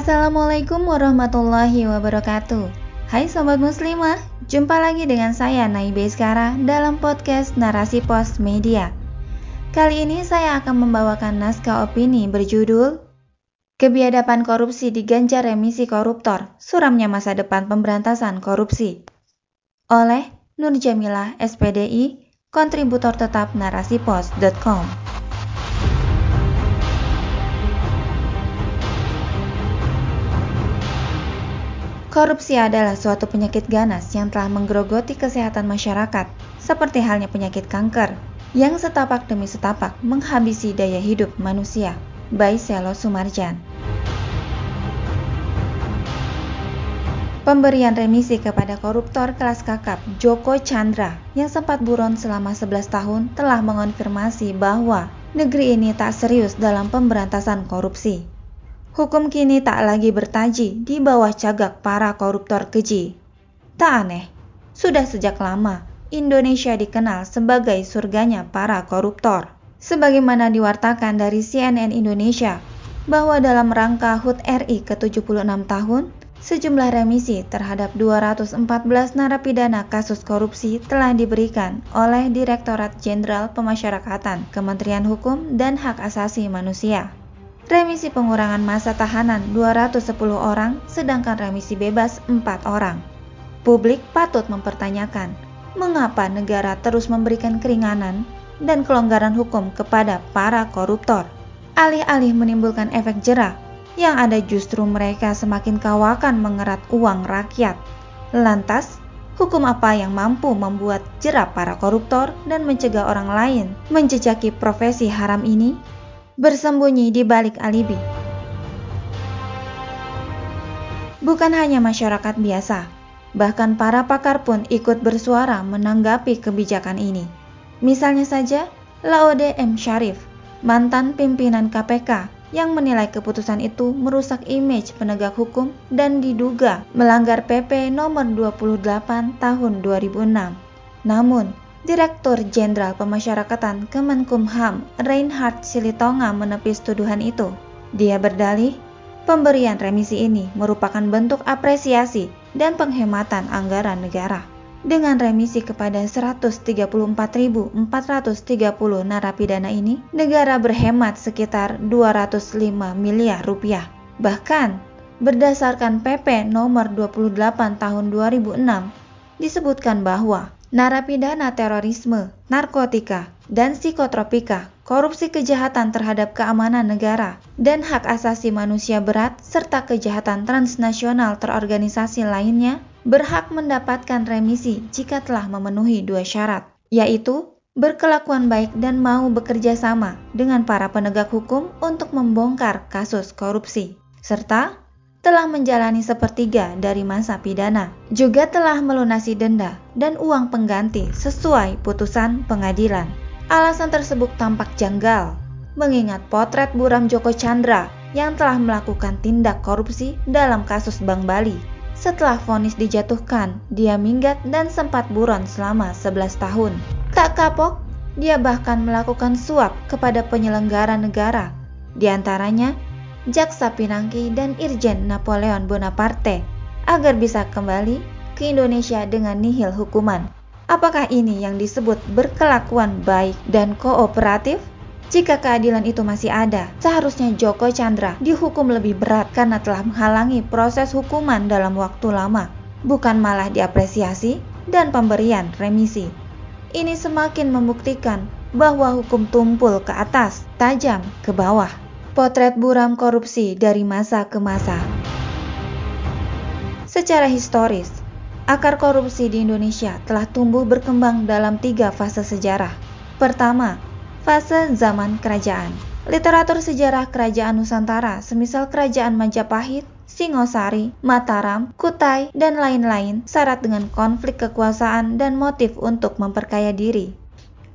Assalamualaikum warahmatullahi wabarakatuh. Hai sobat muslimah, jumpa lagi dengan saya Naibe Skara dalam podcast Narasi Pos Media. Kali ini saya akan membawakan naskah opini berjudul Kebiadaban korupsi diganjar remisi koruptor, suramnya masa depan pemberantasan korupsi. Oleh Nur Jamilah SPDI, kontributor tetap narasipos.com. Korupsi adalah suatu penyakit ganas yang telah menggerogoti kesehatan masyarakat, seperti halnya penyakit kanker, yang setapak demi setapak menghabisi daya hidup manusia. By Selo Sumarjan. Pemberian remisi kepada koruptor kelas kakap Joko Chandra yang sempat buron selama 11 tahun telah mengonfirmasi bahwa negeri ini tak serius dalam pemberantasan korupsi. Hukum kini tak lagi bertaji di bawah cagak para koruptor keji. Tak aneh, sudah sejak lama Indonesia dikenal sebagai surganya para koruptor. Sebagaimana diwartakan dari CNN Indonesia, bahwa dalam rangka HUT RI ke-76 tahun, sejumlah remisi terhadap 214 narapidana kasus korupsi telah diberikan oleh Direktorat Jenderal Pemasyarakatan Kementerian Hukum dan Hak Asasi Manusia remisi pengurangan masa tahanan 210 orang, sedangkan remisi bebas 4 orang. Publik patut mempertanyakan, mengapa negara terus memberikan keringanan dan kelonggaran hukum kepada para koruptor, alih-alih menimbulkan efek jerah, yang ada justru mereka semakin kawakan mengerat uang rakyat. Lantas, hukum apa yang mampu membuat jerah para koruptor dan mencegah orang lain menjejaki profesi haram ini? Bersembunyi di balik alibi. Bukan hanya masyarakat biasa, bahkan para pakar pun ikut bersuara menanggapi kebijakan ini. Misalnya saja, Laode M. Sharif, mantan pimpinan KPK yang menilai keputusan itu merusak image penegak hukum dan diduga melanggar PP nomor 28 tahun 2006. Namun, Direktur Jenderal Pemasyarakatan Kemenkumham Reinhard Silitonga menepis tuduhan itu. Dia berdalih, pemberian remisi ini merupakan bentuk apresiasi dan penghematan anggaran negara. Dengan remisi kepada 134.430 narapidana ini, negara berhemat sekitar 205 miliar rupiah. Bahkan, berdasarkan PP nomor 28 tahun 2006, disebutkan bahwa narapidana terorisme, narkotika, dan psikotropika, korupsi kejahatan terhadap keamanan negara, dan hak asasi manusia berat, serta kejahatan transnasional terorganisasi lainnya, berhak mendapatkan remisi jika telah memenuhi dua syarat, yaitu berkelakuan baik dan mau bekerja sama dengan para penegak hukum untuk membongkar kasus korupsi, serta telah menjalani sepertiga dari masa pidana, juga telah melunasi denda dan uang pengganti sesuai putusan pengadilan. Alasan tersebut tampak janggal, mengingat potret buram Joko Chandra yang telah melakukan tindak korupsi dalam kasus Bank Bali. Setelah vonis dijatuhkan, dia minggat dan sempat buron selama 11 tahun. Tak kapok, dia bahkan melakukan suap kepada penyelenggara negara, di antaranya Jaksa Pinangki dan Irjen Napoleon Bonaparte agar bisa kembali ke Indonesia dengan nihil hukuman. Apakah ini yang disebut berkelakuan baik dan kooperatif? Jika keadilan itu masih ada, seharusnya Joko Chandra dihukum lebih berat karena telah menghalangi proses hukuman dalam waktu lama, bukan malah diapresiasi dan pemberian remisi. Ini semakin membuktikan bahwa hukum tumpul ke atas, tajam ke bawah. Potret buram korupsi dari masa ke masa. Secara historis, akar korupsi di Indonesia telah tumbuh berkembang dalam tiga fase sejarah. Pertama, fase zaman kerajaan. Literatur sejarah kerajaan Nusantara, semisal kerajaan Majapahit, Singosari, Mataram, Kutai, dan lain-lain syarat dengan konflik kekuasaan dan motif untuk memperkaya diri.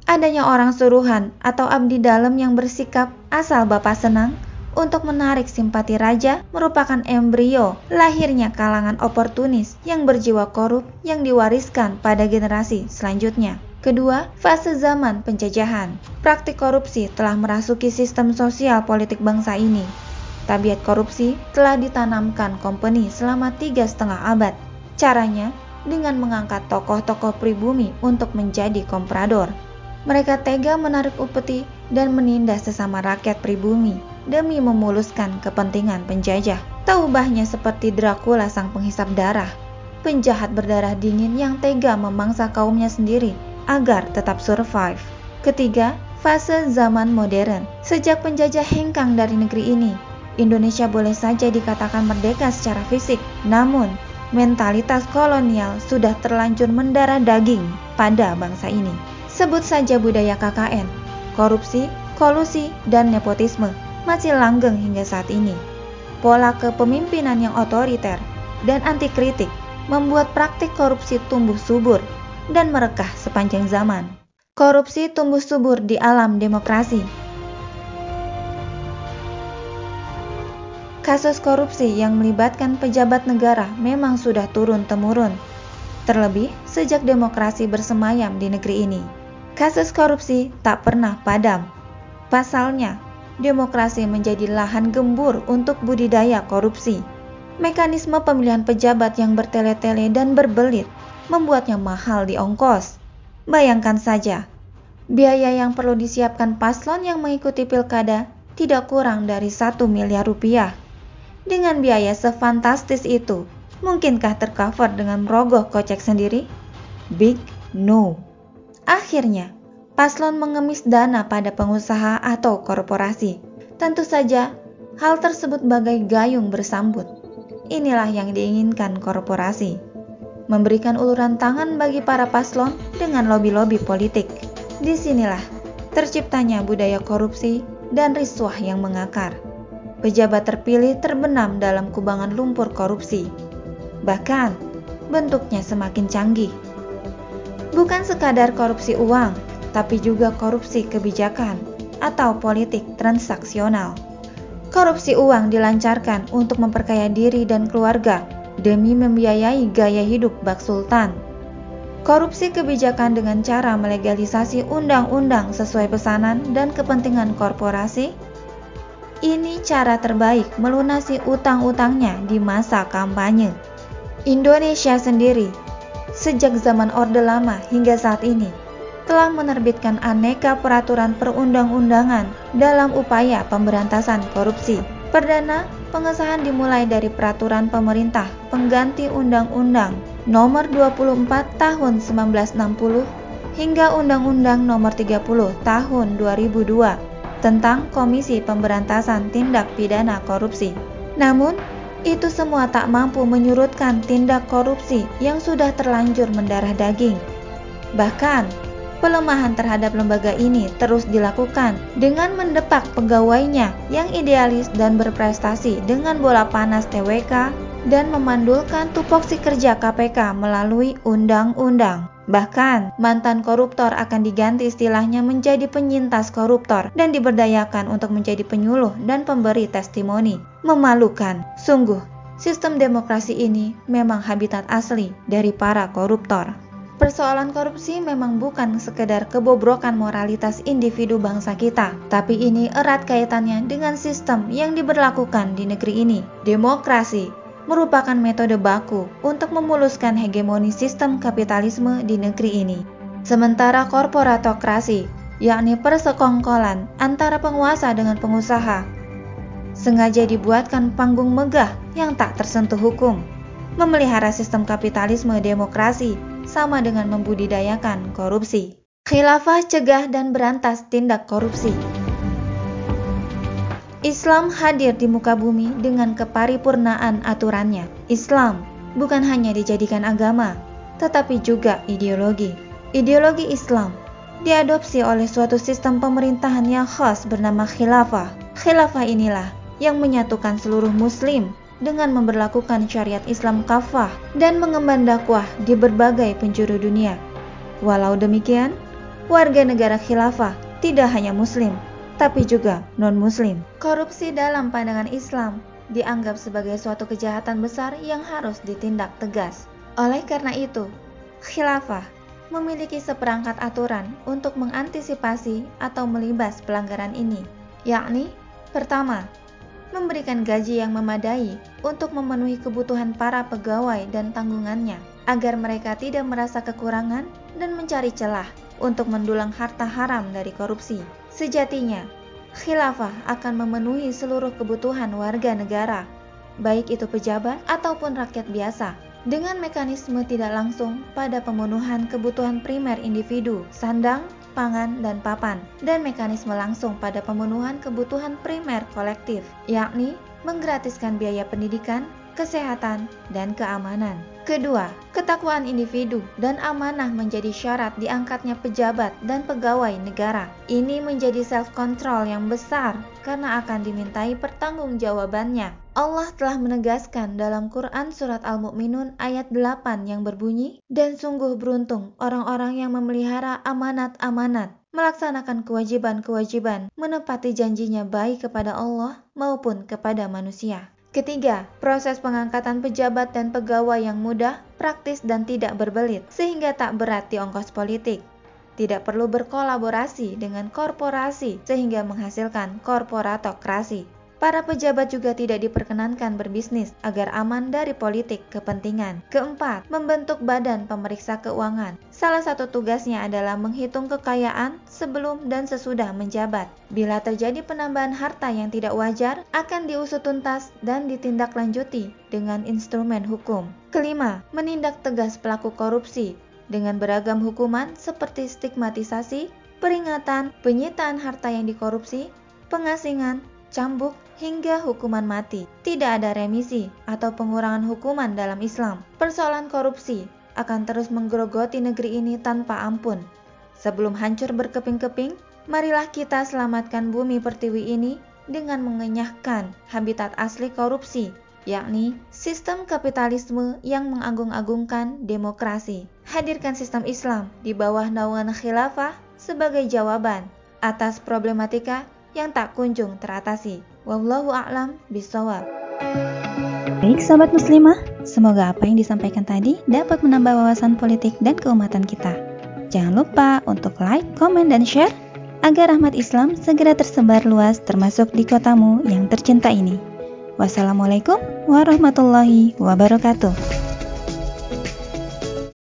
Adanya orang suruhan atau abdi dalam yang bersikap asal bapak senang untuk menarik simpati raja merupakan embrio lahirnya kalangan oportunis yang berjiwa korup yang diwariskan pada generasi selanjutnya. Kedua, fase zaman penjajahan. Praktik korupsi telah merasuki sistem sosial politik bangsa ini. Tabiat korupsi telah ditanamkan company selama tiga setengah abad. Caranya dengan mengangkat tokoh-tokoh pribumi untuk menjadi komprador. Mereka tega menarik upeti dan menindas sesama rakyat pribumi demi memuluskan kepentingan penjajah. Tak ubahnya seperti Dracula sang penghisap darah, penjahat berdarah dingin yang tega memangsa kaumnya sendiri agar tetap survive. Ketiga, fase zaman modern. Sejak penjajah hengkang dari negeri ini, Indonesia boleh saja dikatakan merdeka secara fisik, namun mentalitas kolonial sudah terlanjur mendarah daging pada bangsa ini. Sebut saja budaya KKN, korupsi, kolusi, dan nepotisme masih langgeng hingga saat ini. Pola kepemimpinan yang otoriter dan anti kritik membuat praktik korupsi tumbuh subur dan merekah sepanjang zaman. Korupsi tumbuh subur di alam demokrasi. Kasus korupsi yang melibatkan pejabat negara memang sudah turun-temurun, terlebih sejak demokrasi bersemayam di negeri ini. Kasus korupsi tak pernah padam. Pasalnya, demokrasi menjadi lahan gembur untuk budidaya korupsi. Mekanisme pemilihan pejabat yang bertele-tele dan berbelit membuatnya mahal di ongkos. Bayangkan saja, biaya yang perlu disiapkan paslon yang mengikuti pilkada tidak kurang dari satu miliar rupiah. Dengan biaya sefantastis itu, mungkinkah tercover dengan merogoh kocek sendiri? Big no. Akhirnya, paslon mengemis dana pada pengusaha atau korporasi. Tentu saja, hal tersebut bagai gayung bersambut. Inilah yang diinginkan korporasi memberikan uluran tangan bagi para paslon dengan lobi-lobi politik. Di sinilah terciptanya budaya korupsi dan risuah yang mengakar. Pejabat terpilih terbenam dalam kubangan lumpur korupsi. Bahkan, bentuknya semakin canggih. Bukan sekadar korupsi uang, tapi juga korupsi kebijakan atau politik transaksional. Korupsi uang dilancarkan untuk memperkaya diri dan keluarga demi membiayai gaya hidup bak sultan. Korupsi kebijakan dengan cara melegalisasi undang-undang sesuai pesanan dan kepentingan korporasi. Ini cara terbaik melunasi utang-utangnya di masa kampanye. Indonesia sendiri, sejak zaman Orde Lama hingga saat ini, telah menerbitkan aneka peraturan perundang-undangan dalam upaya pemberantasan korupsi. Perdana pengesahan dimulai dari peraturan pemerintah pengganti Undang-Undang Nomor 24 Tahun 1960 hingga Undang-Undang Nomor 30 Tahun 2002 tentang Komisi Pemberantasan Tindak Pidana Korupsi. Namun, itu semua tak mampu menyurutkan tindak korupsi yang sudah terlanjur mendarah daging. Bahkan, Pelemahan terhadap lembaga ini terus dilakukan dengan mendepak pegawainya yang idealis dan berprestasi dengan bola panas TWK dan memandulkan tupoksi kerja KPK melalui undang-undang. Bahkan, mantan koruptor akan diganti istilahnya menjadi penyintas koruptor dan diberdayakan untuk menjadi penyuluh dan pemberi testimoni. Memalukan, sungguh. Sistem demokrasi ini memang habitat asli dari para koruptor. Persoalan korupsi memang bukan sekedar kebobrokan moralitas individu bangsa kita, tapi ini erat kaitannya dengan sistem yang diberlakukan di negeri ini. Demokrasi merupakan metode baku untuk memuluskan hegemoni sistem kapitalisme di negeri ini. Sementara korporatokrasi, yakni persekongkolan antara penguasa dengan pengusaha, sengaja dibuatkan panggung megah yang tak tersentuh hukum. Memelihara sistem kapitalisme demokrasi sama dengan membudidayakan korupsi. Khilafah cegah dan berantas tindak korupsi. Islam hadir di muka bumi dengan keparipurnaan aturannya. Islam bukan hanya dijadikan agama, tetapi juga ideologi. Ideologi Islam diadopsi oleh suatu sistem pemerintahan yang khas bernama khilafah. Khilafah inilah yang menyatukan seluruh muslim dengan memperlakukan syariat Islam kafah dan mengemban dakwah di berbagai penjuru dunia. Walau demikian, warga negara khilafah tidak hanya muslim, tapi juga non-muslim. Korupsi dalam pandangan Islam dianggap sebagai suatu kejahatan besar yang harus ditindak tegas. Oleh karena itu, khilafah memiliki seperangkat aturan untuk mengantisipasi atau melibas pelanggaran ini, yakni pertama, memberikan gaji yang memadai untuk memenuhi kebutuhan para pegawai dan tanggungannya, agar mereka tidak merasa kekurangan dan mencari celah untuk mendulang harta haram dari korupsi. Sejatinya, khilafah akan memenuhi seluruh kebutuhan warga negara, baik itu pejabat ataupun rakyat biasa, dengan mekanisme tidak langsung pada pemenuhan kebutuhan primer individu, sandang, pangan, dan papan, dan mekanisme langsung pada pemenuhan kebutuhan primer kolektif, yakni menggratiskan biaya pendidikan, kesehatan, dan keamanan. Kedua, ketakwaan individu dan amanah menjadi syarat diangkatnya pejabat dan pegawai negara. Ini menjadi self-control yang besar karena akan dimintai pertanggungjawabannya. Allah telah menegaskan dalam Quran Surat Al-Mu'minun ayat 8 yang berbunyi, Dan sungguh beruntung orang-orang yang memelihara amanat-amanat, melaksanakan kewajiban-kewajiban, menepati janjinya baik kepada Allah maupun kepada manusia. Ketiga, proses pengangkatan pejabat dan pegawai yang mudah, praktis, dan tidak berbelit, sehingga tak berat di ongkos politik. Tidak perlu berkolaborasi dengan korporasi sehingga menghasilkan korporatokrasi. Para pejabat juga tidak diperkenankan berbisnis agar aman dari politik kepentingan. Keempat, membentuk badan pemeriksa keuangan. Salah satu tugasnya adalah menghitung kekayaan sebelum dan sesudah menjabat. Bila terjadi penambahan harta yang tidak wajar, akan diusut tuntas dan ditindaklanjuti dengan instrumen hukum. Kelima, menindak tegas pelaku korupsi dengan beragam hukuman seperti stigmatisasi, peringatan, penyitaan harta yang dikorupsi, pengasingan, cambuk, hingga hukuman mati. Tidak ada remisi atau pengurangan hukuman dalam Islam. Persoalan korupsi akan terus menggerogoti negeri ini tanpa ampun. Sebelum hancur berkeping-keping, marilah kita selamatkan bumi pertiwi ini dengan mengenyahkan habitat asli korupsi, yakni sistem kapitalisme yang mengagung-agungkan demokrasi. Hadirkan sistem Islam di bawah naungan khilafah sebagai jawaban atas problematika yang tak kunjung teratasi. Wallahu a'lam bisawab. Baik sahabat muslimah, semoga apa yang disampaikan tadi dapat menambah wawasan politik dan keumatan kita. Jangan lupa untuk like, komen, dan share agar rahmat Islam segera tersebar luas termasuk di kotamu yang tercinta ini. Wassalamualaikum warahmatullahi wabarakatuh.